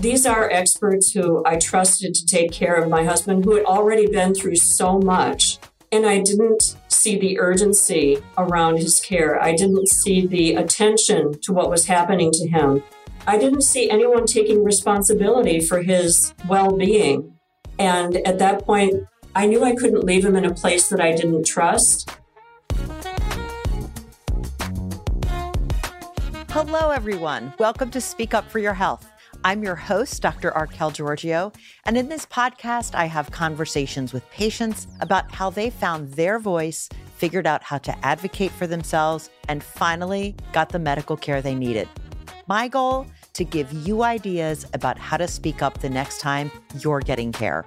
These are experts who I trusted to take care of my husband, who had already been through so much. And I didn't see the urgency around his care. I didn't see the attention to what was happening to him. I didn't see anyone taking responsibility for his well being. And at that point, I knew I couldn't leave him in a place that I didn't trust. Hello, everyone. Welcome to Speak Up for Your Health. I'm your host, Dr. Arkel Giorgio, and in this podcast, I have conversations with patients about how they found their voice, figured out how to advocate for themselves, and finally got the medical care they needed. My goal to give you ideas about how to speak up the next time you're getting care.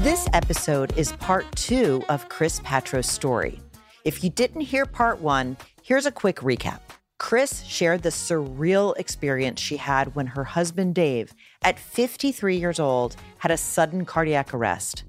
This episode is part two of Kris Patro's story. If you didn't hear part one, here's a quick recap. Kris shared the surreal experience she had when her husband Dave, at 53 years old, had a sudden cardiac arrest.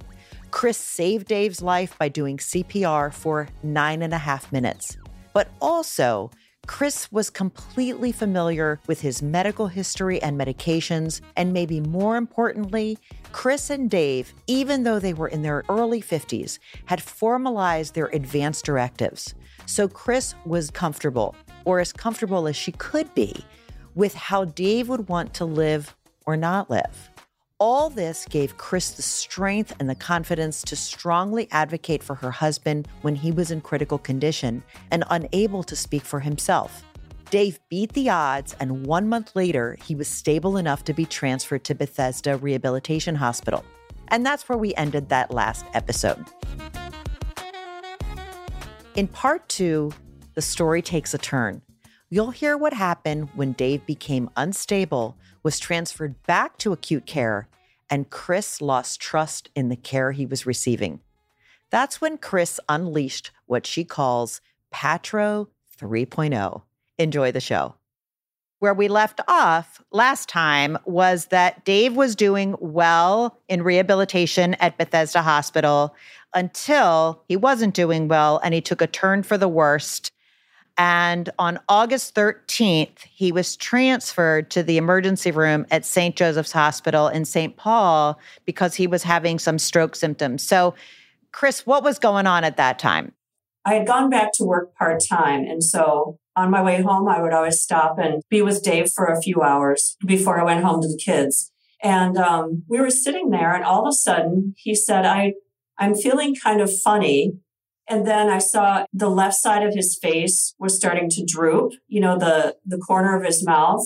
Kris saved Dave's life by doing CPR for nine and a half minutes. But also, Kris was completely familiar with his medical history and medications, and maybe more importantly, Kris and Dave, even though they were in their early 50s, had formalized their advanced directives. So Kris was comfortable or as comfortable as she could be with how Dave would want to live or not live. All this gave Kris the strength and the confidence to strongly advocate for her husband when he was in critical condition and unable to speak for himself. Dave beat the odds, and one month later, he was stable enough to be transferred to Bethesda Rehabilitation Hospital. And that's where we ended that last episode. In part two, the story takes a turn. You'll hear what happened when Dave became unstable, was transferred back to acute care, and Kris lost trust in the care he was receiving. That's when Kris unleashed what she calls Patro 3.0. Enjoy the show. Where we left off last time was that Dave was doing well in rehabilitation at Bethesda Hospital until he wasn't doing well and he took a turn for the worst and on August 13th, he was transferred to the emergency room at St. Joseph's Hospital in St. Paul because he was having some stroke symptoms. So, Kris, what was going on at that time? I had gone back to work part time. And so on my way home, I would always stop and be with Dave for a few hours before I went home to the kids. And um, we were sitting there, and all of a sudden, he said, I, I'm feeling kind of funny and then I saw the left side of his face was starting to droop, you know, the, the corner of his mouth.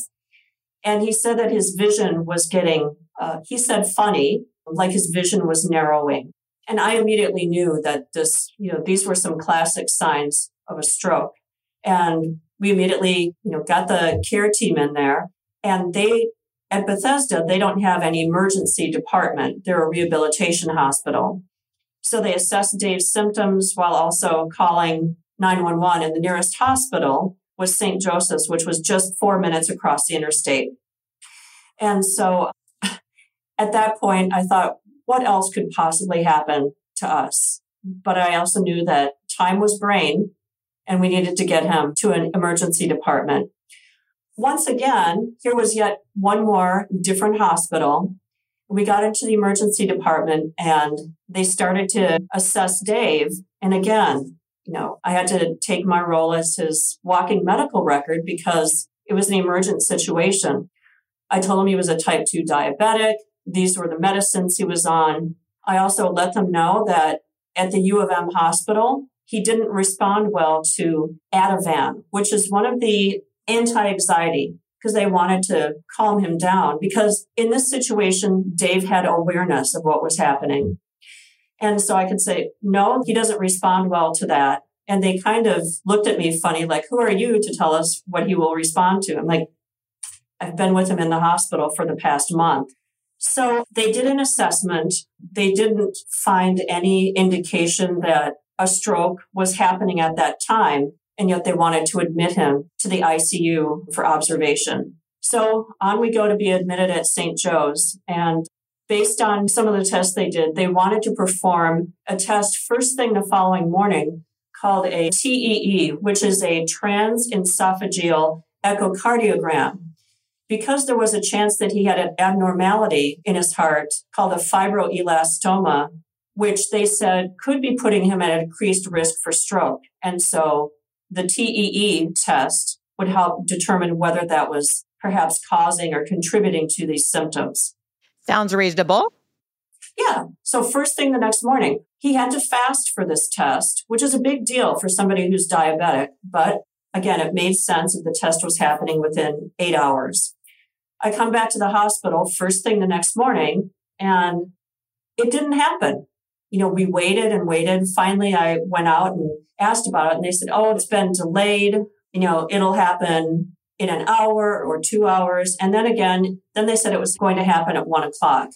And he said that his vision was getting, uh, he said funny, like his vision was narrowing. And I immediately knew that this, you know, these were some classic signs of a stroke. And we immediately, you know, got the care team in there and they, at Bethesda, they don't have any emergency department. They're a rehabilitation hospital. So they assessed Dave's symptoms while also calling 911 and the nearest hospital was St. Joseph's, which was just four minutes across the interstate. And so at that point, I thought, what else could possibly happen to us? But I also knew that time was brain and we needed to get him to an emergency department. Once again, here was yet one more different hospital we got into the emergency department and they started to assess Dave. And again, you know, I had to take my role as his walking medical record because it was an emergent situation. I told him he was a type 2 diabetic. These were the medicines he was on. I also let them know that at the U of M hospital, he didn't respond well to Ativan, which is one of the anti-anxiety because they wanted to calm him down. Because in this situation, Dave had awareness of what was happening. And so I could say, no, he doesn't respond well to that. And they kind of looked at me funny, like, who are you to tell us what he will respond to? I'm like, I've been with him in the hospital for the past month. So they did an assessment. They didn't find any indication that a stroke was happening at that time and yet they wanted to admit him to the ICU for observation. So on we go to be admitted at St. Joe's. And based on some of the tests they did, they wanted to perform a test first thing the following morning called a TEE, which is a transesophageal echocardiogram. because there was a chance that he had an abnormality in his heart called a fibroelastoma, which they said could be putting him at increased risk for stroke. And so the TEE test would help determine whether that was perhaps causing or contributing to these symptoms. Sounds reasonable. Yeah. So, first thing the next morning, he had to fast for this test, which is a big deal for somebody who's diabetic. But again, it made sense if the test was happening within eight hours. I come back to the hospital first thing the next morning, and it didn't happen. You know, we waited and waited. Finally, I went out and asked about it, and they said, Oh, it's been delayed. You know, it'll happen in an hour or two hours. And then again, then they said it was going to happen at one o'clock.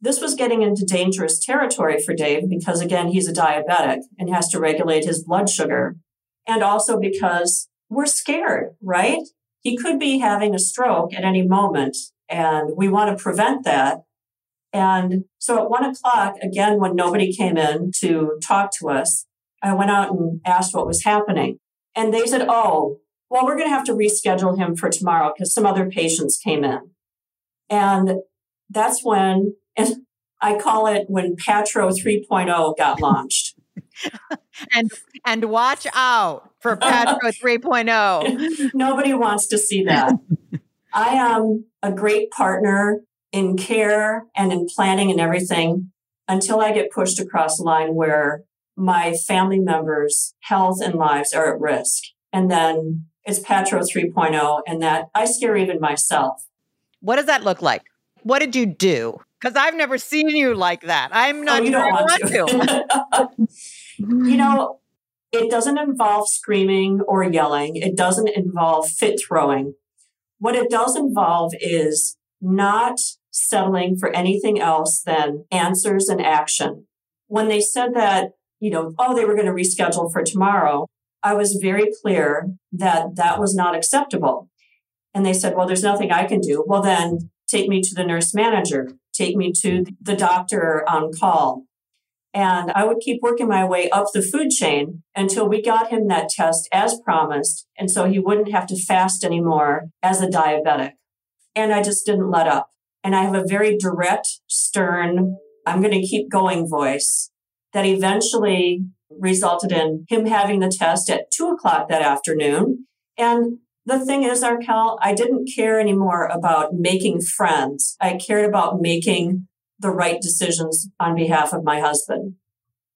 This was getting into dangerous territory for Dave because, again, he's a diabetic and has to regulate his blood sugar. And also because we're scared, right? He could be having a stroke at any moment, and we want to prevent that. And so at one o'clock, again, when nobody came in to talk to us, I went out and asked what was happening. And they said, Oh, well, we're going to have to reschedule him for tomorrow because some other patients came in. And that's when, and I call it when Patro 3.0 got launched. and and watch out for Patro 3.0. Nobody wants to see that. I am a great partner in care and in planning and everything until I get pushed across the line where my family members' health and lives are at risk. And then it's Patro 3.0, and that I scare even myself. What does that look like? What did you do? Because I've never seen you like that. I'm oh, not oh, you sure I want, want to. to. Mm-hmm. you know, it doesn't involve screaming or yelling. It doesn't involve fit throwing. What it does involve is not settling for anything else than answers and action. When they said that, you know, oh, they were going to reschedule for tomorrow, I was very clear that that was not acceptable. And they said, well, there's nothing I can do. Well, then take me to the nurse manager, take me to the doctor on call. And I would keep working my way up the food chain until we got him that test as promised. And so he wouldn't have to fast anymore as a diabetic. And I just didn't let up. And I have a very direct, stern, I'm going to keep going voice that eventually resulted in him having the test at two o'clock that afternoon. And the thing is, Arkel, I didn't care anymore about making friends. I cared about making the right decisions on behalf of my husband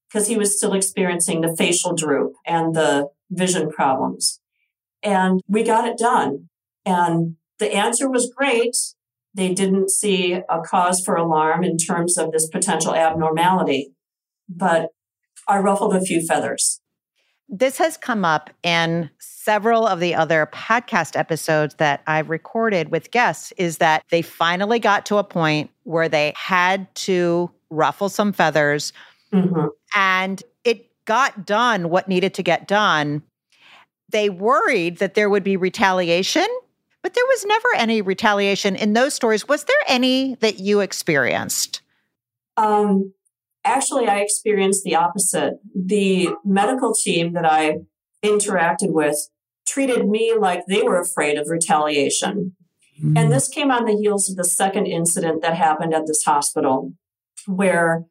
because he was still experiencing the facial droop and the vision problems. And we got it done. And the answer was great. They didn't see a cause for alarm in terms of this potential abnormality. But I ruffled a few feathers. This has come up in several of the other podcast episodes that I've recorded with guests is that they finally got to a point where they had to ruffle some feathers mm-hmm. and it got done what needed to get done. They worried that there would be retaliation, but there was never any retaliation in those stories. Was there any that you experienced? Um, Actually, I experienced the opposite. The medical team that I interacted with treated me like they were afraid of retaliation. Mm-hmm. And this came on the heels of the second incident that happened at this hospital, where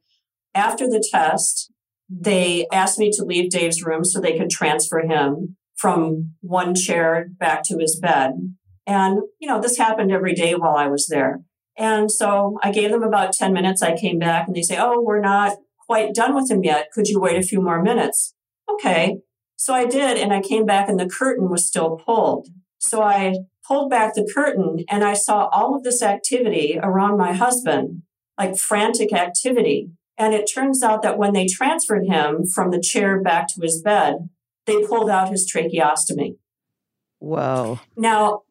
after the test, they asked me to leave Dave's room so they could transfer him from one chair back to his bed. And, you know, this happened every day while I was there. And so I gave them about 10 minutes. I came back and they say, Oh, we're not quite done with him yet. Could you wait a few more minutes? Okay. So I did. And I came back and the curtain was still pulled. So I pulled back the curtain and I saw all of this activity around my husband, like frantic activity. And it turns out that when they transferred him from the chair back to his bed, they pulled out his tracheostomy. Whoa. Now,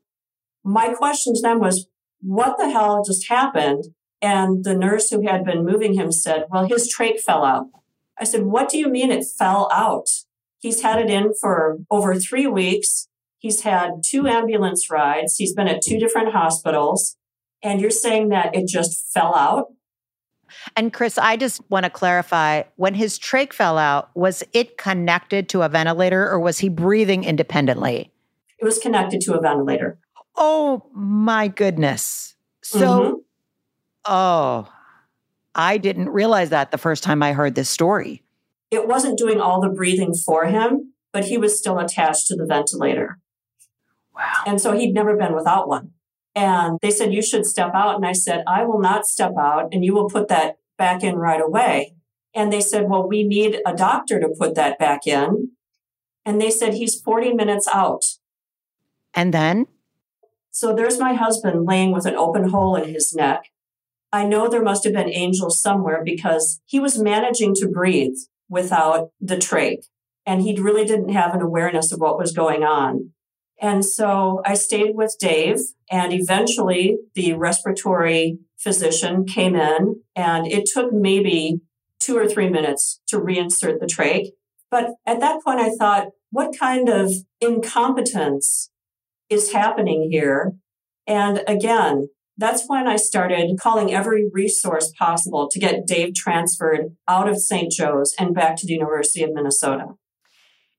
my question to them was, what the hell just happened? And the nurse who had been moving him said, well, his trach fell out. I said, what do you mean it fell out? He's had it in for over three weeks. He's had two ambulance rides. He's been at two different hospitals. And you're saying that it just fell out? And Kris, I just want to clarify when his trach fell out, was it connected to a ventilator or was he breathing independently? It was connected to a ventilator. Oh my goodness. So, mm-hmm. oh, I didn't realize that the first time I heard this story. It wasn't doing all the breathing for him, but he was still attached to the ventilator. Wow. And so he'd never been without one. And they said, You should step out. And I said, I will not step out, and you will put that back in right away. And they said, Well, we need a doctor to put that back in. And they said, He's 40 minutes out. And then? So there's my husband laying with an open hole in his neck. I know there must have been angels somewhere because he was managing to breathe without the trach. And he really didn't have an awareness of what was going on. And so I stayed with Dave, and eventually the respiratory physician came in, and it took maybe two or three minutes to reinsert the trach. But at that point, I thought, what kind of incompetence is happening here? And again, that's when I started calling every resource possible to get Dave transferred out of St. Joe's and back to the University of Minnesota.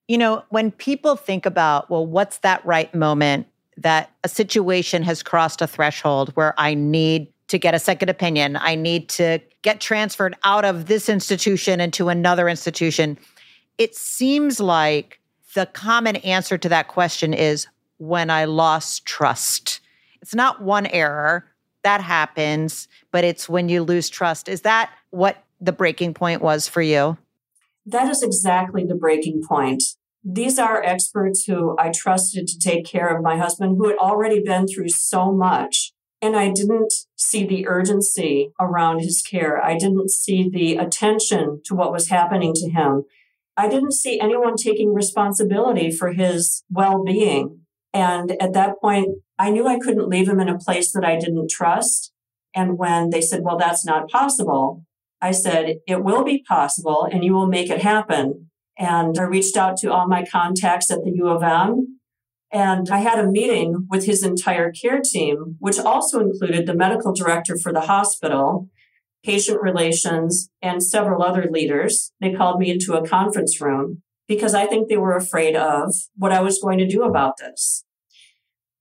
You know, when people think about, well, what's that right moment that a situation has crossed a threshold where I need to get a second opinion, I need to get transferred out of this institution into another institution, it seems like the common answer to that question is when I lost trust. It's not one error that happens, but it's when you lose trust. Is that what the breaking point was for you? That is exactly the breaking point. These are experts who I trusted to take care of my husband who had already been through so much. And I didn't see the urgency around his care. I didn't see the attention to what was happening to him. I didn't see anyone taking responsibility for his well being. And at that point, I knew I couldn't leave him in a place that I didn't trust. And when they said, well, that's not possible, I said, it will be possible and you will make it happen. And I reached out to all my contacts at the U of M. And I had a meeting with his entire care team, which also included the medical director for the hospital, patient relations, and several other leaders. They called me into a conference room because I think they were afraid of what I was going to do about this.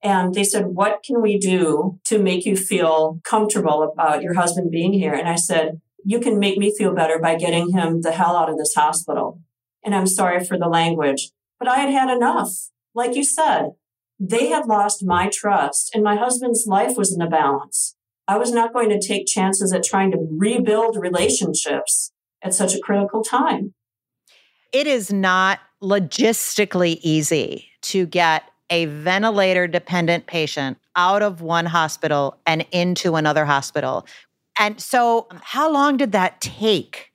And they said, What can we do to make you feel comfortable about your husband being here? And I said, You can make me feel better by getting him the hell out of this hospital. And I'm sorry for the language, but I had had enough. Like you said, they had lost my trust and my husband's life was in the balance. I was not going to take chances at trying to rebuild relationships at such a critical time. It is not logistically easy to get a ventilator dependent patient out of one hospital and into another hospital. And so, how long did that take?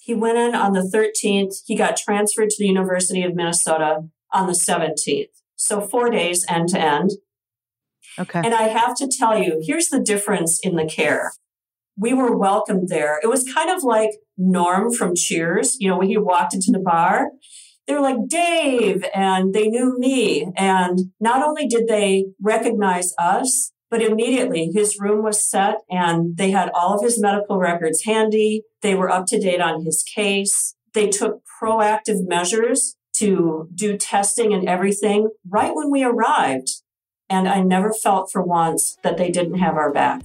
He went in on the 13th. He got transferred to the University of Minnesota on the 17th. So, four days end to end. Okay. And I have to tell you, here's the difference in the care. We were welcomed there. It was kind of like Norm from Cheers. You know, when he walked into the bar, they were like, Dave, and they knew me. And not only did they recognize us, but immediately his room was set and they had all of his medical records handy. They were up to date on his case. They took proactive measures to do testing and everything right when we arrived. And I never felt for once that they didn't have our back.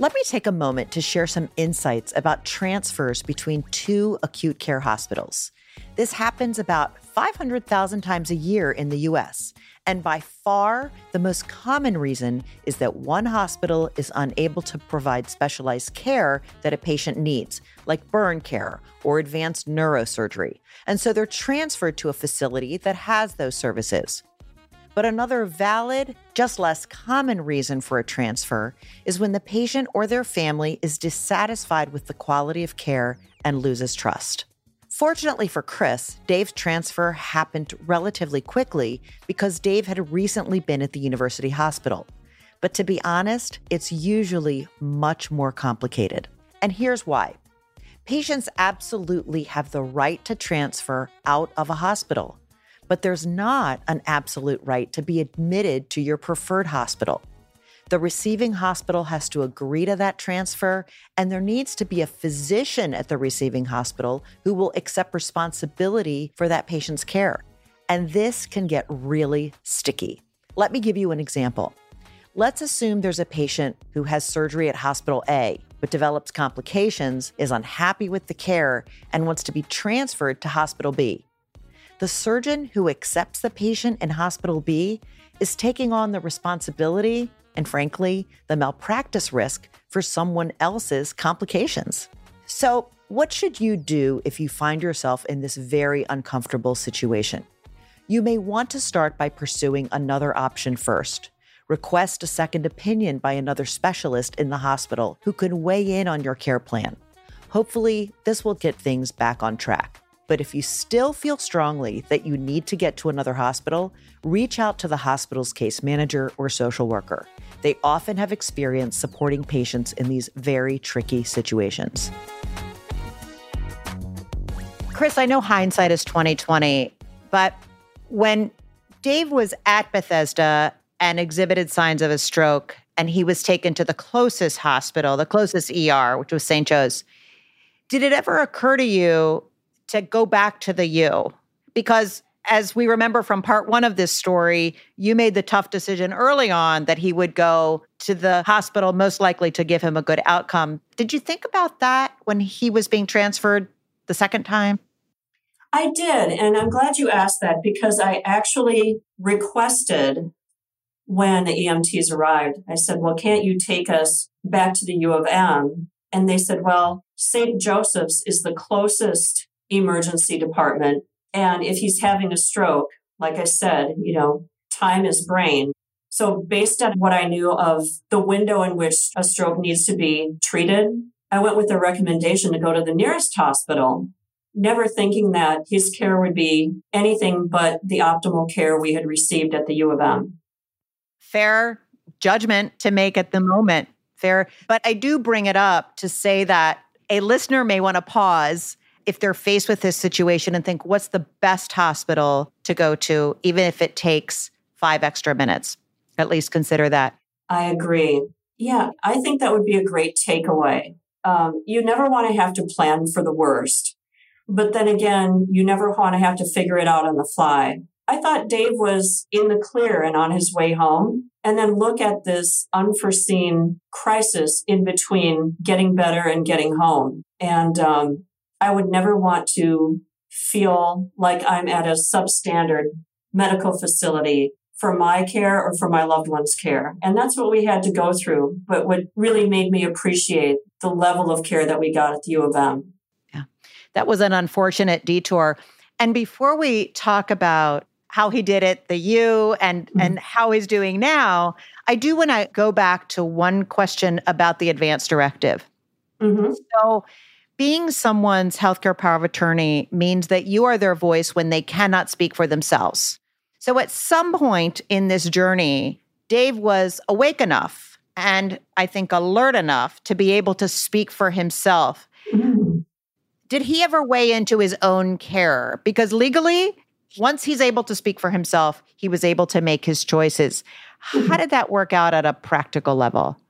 Let me take a moment to share some insights about transfers between two acute care hospitals. This happens about 500,000 times a year in the US. And by far, the most common reason is that one hospital is unable to provide specialized care that a patient needs, like burn care or advanced neurosurgery. And so they're transferred to a facility that has those services. But another valid, just less common reason for a transfer is when the patient or their family is dissatisfied with the quality of care and loses trust. Fortunately for Kris, Dave's transfer happened relatively quickly because Dave had recently been at the university hospital. But to be honest, it's usually much more complicated. And here's why. Patients absolutely have the right to transfer out of a hospital but there's not an absolute right to be admitted to your preferred hospital. The receiving hospital has to agree to that transfer, and there needs to be a physician at the receiving hospital who will accept responsibility for that patient's care. And this can get really sticky. Let me give you an example. Let's assume there's a patient who has surgery at hospital A, but develops complications, is unhappy with the care, and wants to be transferred to hospital B. The surgeon who accepts the patient in hospital B is taking on the responsibility and, frankly, the malpractice risk for someone else's complications. So, what should you do if you find yourself in this very uncomfortable situation? You may want to start by pursuing another option first. Request a second opinion by another specialist in the hospital who can weigh in on your care plan. Hopefully, this will get things back on track. But if you still feel strongly that you need to get to another hospital, reach out to the hospital's case manager or social worker. They often have experience supporting patients in these very tricky situations. Kris, I know hindsight is 2020, but when Dave was at Bethesda and exhibited signs of a stroke and he was taken to the closest hospital, the closest ER, which was St. Joe's, did it ever occur to you to go back to the U? Because as we remember from part one of this story, you made the tough decision early on that he would go to the hospital most likely to give him a good outcome. Did you think about that when he was being transferred the second time? I did. And I'm glad you asked that because I actually requested when the EMTs arrived, I said, Well, can't you take us back to the U of M? And they said, Well, St. Joseph's is the closest emergency department. And if he's having a stroke, like I said, you know, time is brain. So, based on what I knew of the window in which a stroke needs to be treated, I went with the recommendation to go to the nearest hospital never thinking that his care would be anything but the optimal care we had received at the U of M. Fair judgment to make at the moment. Fair. But I do bring it up to say that a listener may want to pause if they're faced with this situation and think, what's the best hospital to go to, even if it takes five extra minutes? At least consider that. I agree. Yeah, I think that would be a great takeaway. Um, you never want to have to plan for the worst. But then again, you never want to have to figure it out on the fly. I thought Dave was in the clear and on his way home. And then look at this unforeseen crisis in between getting better and getting home. And um, I would never want to feel like I'm at a substandard medical facility for my care or for my loved one's care. And that's what we had to go through. But what really made me appreciate the level of care that we got at the U of M Yeah. that was an unfortunate detour. And before we talk about how he did it, the U, and mm-hmm. and how he's doing now, I do want to go back to one question about the advance directive. Mm-hmm. So, being someone's healthcare power of attorney means that you are their voice when they cannot speak for themselves. So, at some point in this journey, Dave was awake enough and I think alert enough to be able to speak for himself. Mm-hmm did he ever weigh into his own care? Because legally, once he's able to speak for himself, he was able to make his choices. How did that work out at a practical level?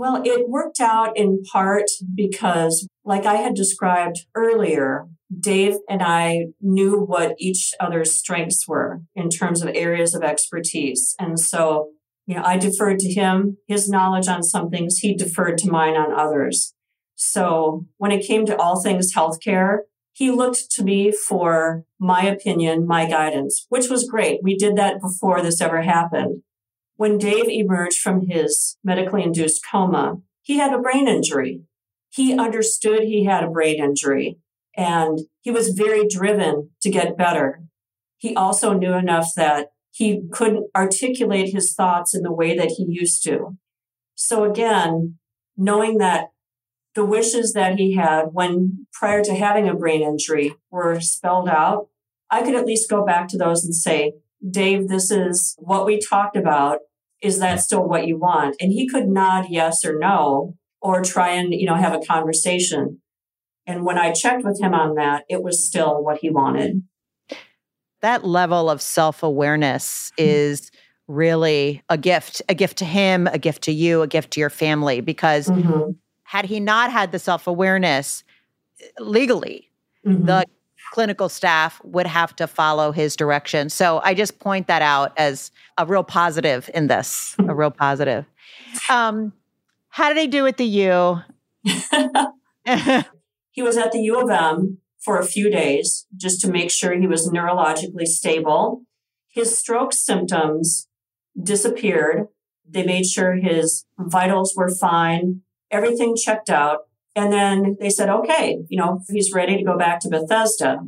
Well, it worked out in part because, like I had described earlier, Dave and I knew what each other's strengths were in terms of areas of expertise. And so, you know, I deferred to him, his knowledge on some things, he deferred to mine on others. So when it came to all things healthcare, he looked to me for my opinion, my guidance, which was great. We did that before this ever happened. When Dave emerged from his medically induced coma, he had a brain injury. He understood he had a brain injury and he was very driven to get better. He also knew enough that he couldn't articulate his thoughts in the way that he used to. So again, knowing that the wishes that he had when prior to having a brain injury were spelled out, I could at least go back to those and say, Dave, this is what we talked about. Is that still what you want? And he could nod yes or no, or try and, you know, have a conversation. And when I checked with him on that, it was still what he wanted. That level of self awareness mm-hmm. is really a gift, a gift to him, a gift to you, a gift to your family, because mm-hmm had he not had the self awareness legally, mm-hmm. the clinical staff would have to follow his direction. So I just point that out as a real positive in this, a real positive. Um, how did he do at the U? he was at the U of M for a few days just to make sure he was neurologically stable. His stroke symptoms disappeared. They made sure his vitals were fine, everything checked out. And then they said, okay, you know, he's ready to go back to Bethesda.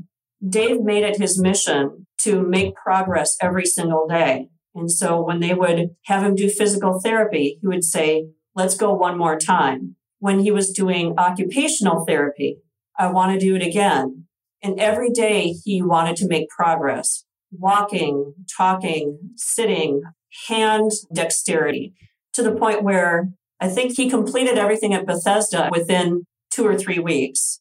Dave made it his mission to make progress every single day. And so when they would have him do physical therapy, he would say, let's go one more time. When he was doing occupational therapy, I want to do it again. And every day he wanted to make progress, walking, talking, sitting, hand dexterity to the point where I think he completed everything at Bethesda within two or three weeks.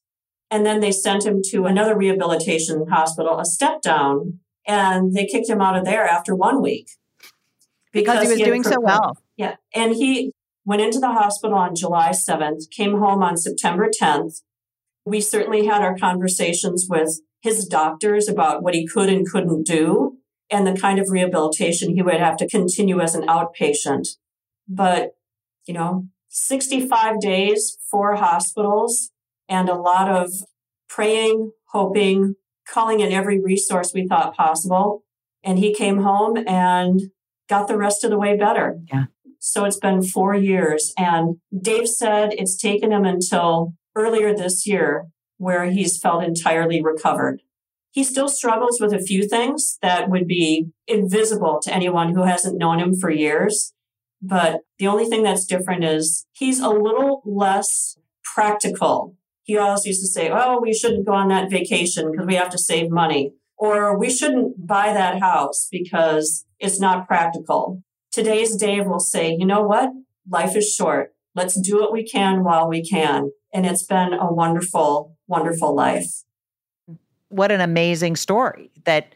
And then they sent him to another rehabilitation hospital, a step down, and they kicked him out of there after one week. Because, because he was he doing so well. Yeah. And he went into the hospital on July 7th, came home on September 10th. We certainly had our conversations with his doctors about what he could and couldn't do and the kind of rehabilitation he would have to continue as an outpatient. But, you know, 65 days, four hospitals, and a lot of praying, hoping, calling in every resource we thought possible. And he came home and got the rest of the way better. Yeah. So it's been four years. And Dave said it's taken him until earlier this year where he's felt entirely recovered. He still struggles with a few things that would be invisible to anyone who hasn't known him for years. But the only thing that's different is he's a little less practical. He always used to say, Oh, we shouldn't go on that vacation because we have to save money. Or we shouldn't buy that house because it's not practical. Today's Dave will say, you know what? Life is short. Let's do what we can while we can. And it's been a wonderful, wonderful life. What an amazing story that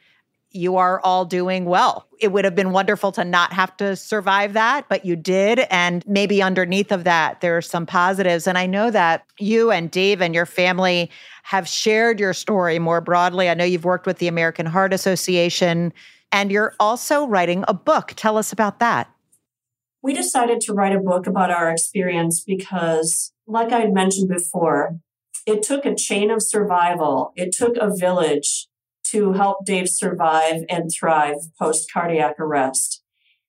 you are all doing well. It would have been wonderful to not have to survive that, but you did. And maybe underneath of that, there are some positives. And I know that you and Dave and your family have shared your story more broadly. I know you've worked with the American Heart Association and you're also writing a book. Tell us about that. We decided to write a book about our experience because, like I had mentioned before, it took a chain of survival. It took a village to help Dave survive and thrive post cardiac arrest.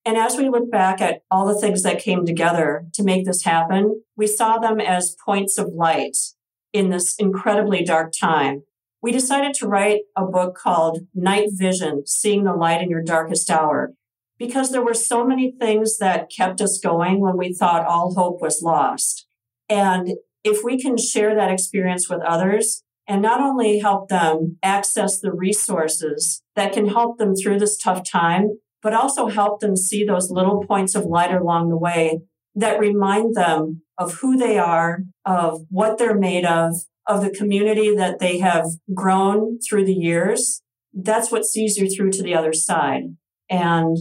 And as we look back at all the things that came together to make this happen, we saw them as points of light in this incredibly dark time. We decided to write a book called Night Vision Seeing the Light in Your Darkest Hour because there were so many things that kept us going when we thought all hope was lost. And if we can share that experience with others, and not only help them access the resources that can help them through this tough time, but also help them see those little points of light along the way that remind them of who they are, of what they're made of, of the community that they have grown through the years. That's what sees you through to the other side. And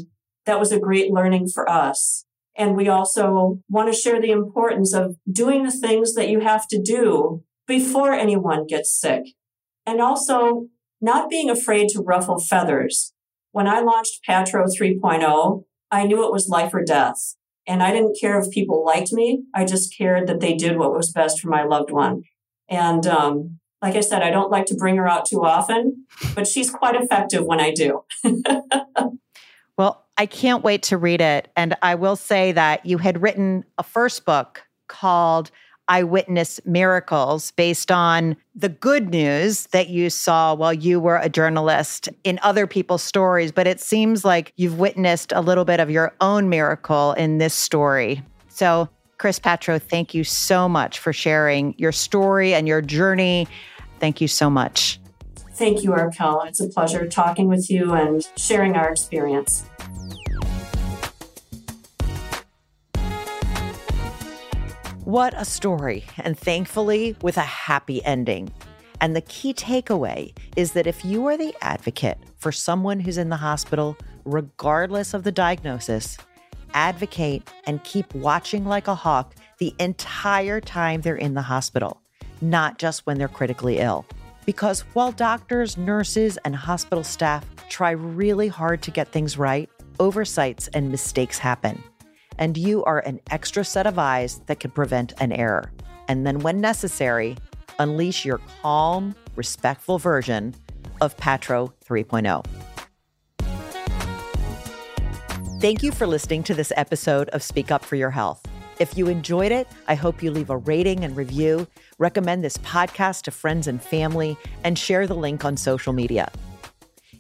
that was a great learning for us. And we also want to share the importance of doing the things that you have to do before anyone gets sick. And also not being afraid to ruffle feathers. When I launched Patro 3.0, I knew it was life or death. And I didn't care if people liked me. I just cared that they did what was best for my loved one. And um, like I said, I don't like to bring her out too often, but she's quite effective when I do. well, I can't wait to read it. And I will say that you had written a first book called eyewitness miracles based on the good news that you saw while you were a journalist in other people's stories. But it seems like you've witnessed a little bit of your own miracle in this story. So, Kris Patro, thank you so much for sharing your story and your journey. Thank you so much. Thank you, Arkel. It's a pleasure talking with you and sharing our experience. What a story, and thankfully, with a happy ending. And the key takeaway is that if you are the advocate for someone who's in the hospital, regardless of the diagnosis, advocate and keep watching like a hawk the entire time they're in the hospital, not just when they're critically ill. Because while doctors, nurses, and hospital staff try really hard to get things right, oversights and mistakes happen. And you are an extra set of eyes that can prevent an error. And then, when necessary, unleash your calm, respectful version of Patro 3.0. Thank you for listening to this episode of Speak Up for Your Health. If you enjoyed it, I hope you leave a rating and review, recommend this podcast to friends and family, and share the link on social media.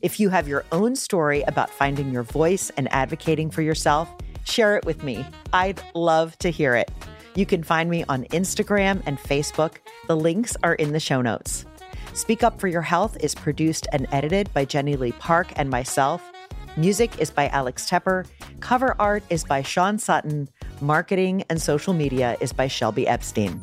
If you have your own story about finding your voice and advocating for yourself, share it with me. I'd love to hear it. You can find me on Instagram and Facebook. The links are in the show notes. Speak Up for Your Health is produced and edited by Jenny Lee Park and myself. Music is by Alex Tepper. Cover art is by Sean Sutton. Marketing and social media is by Shelby Epstein.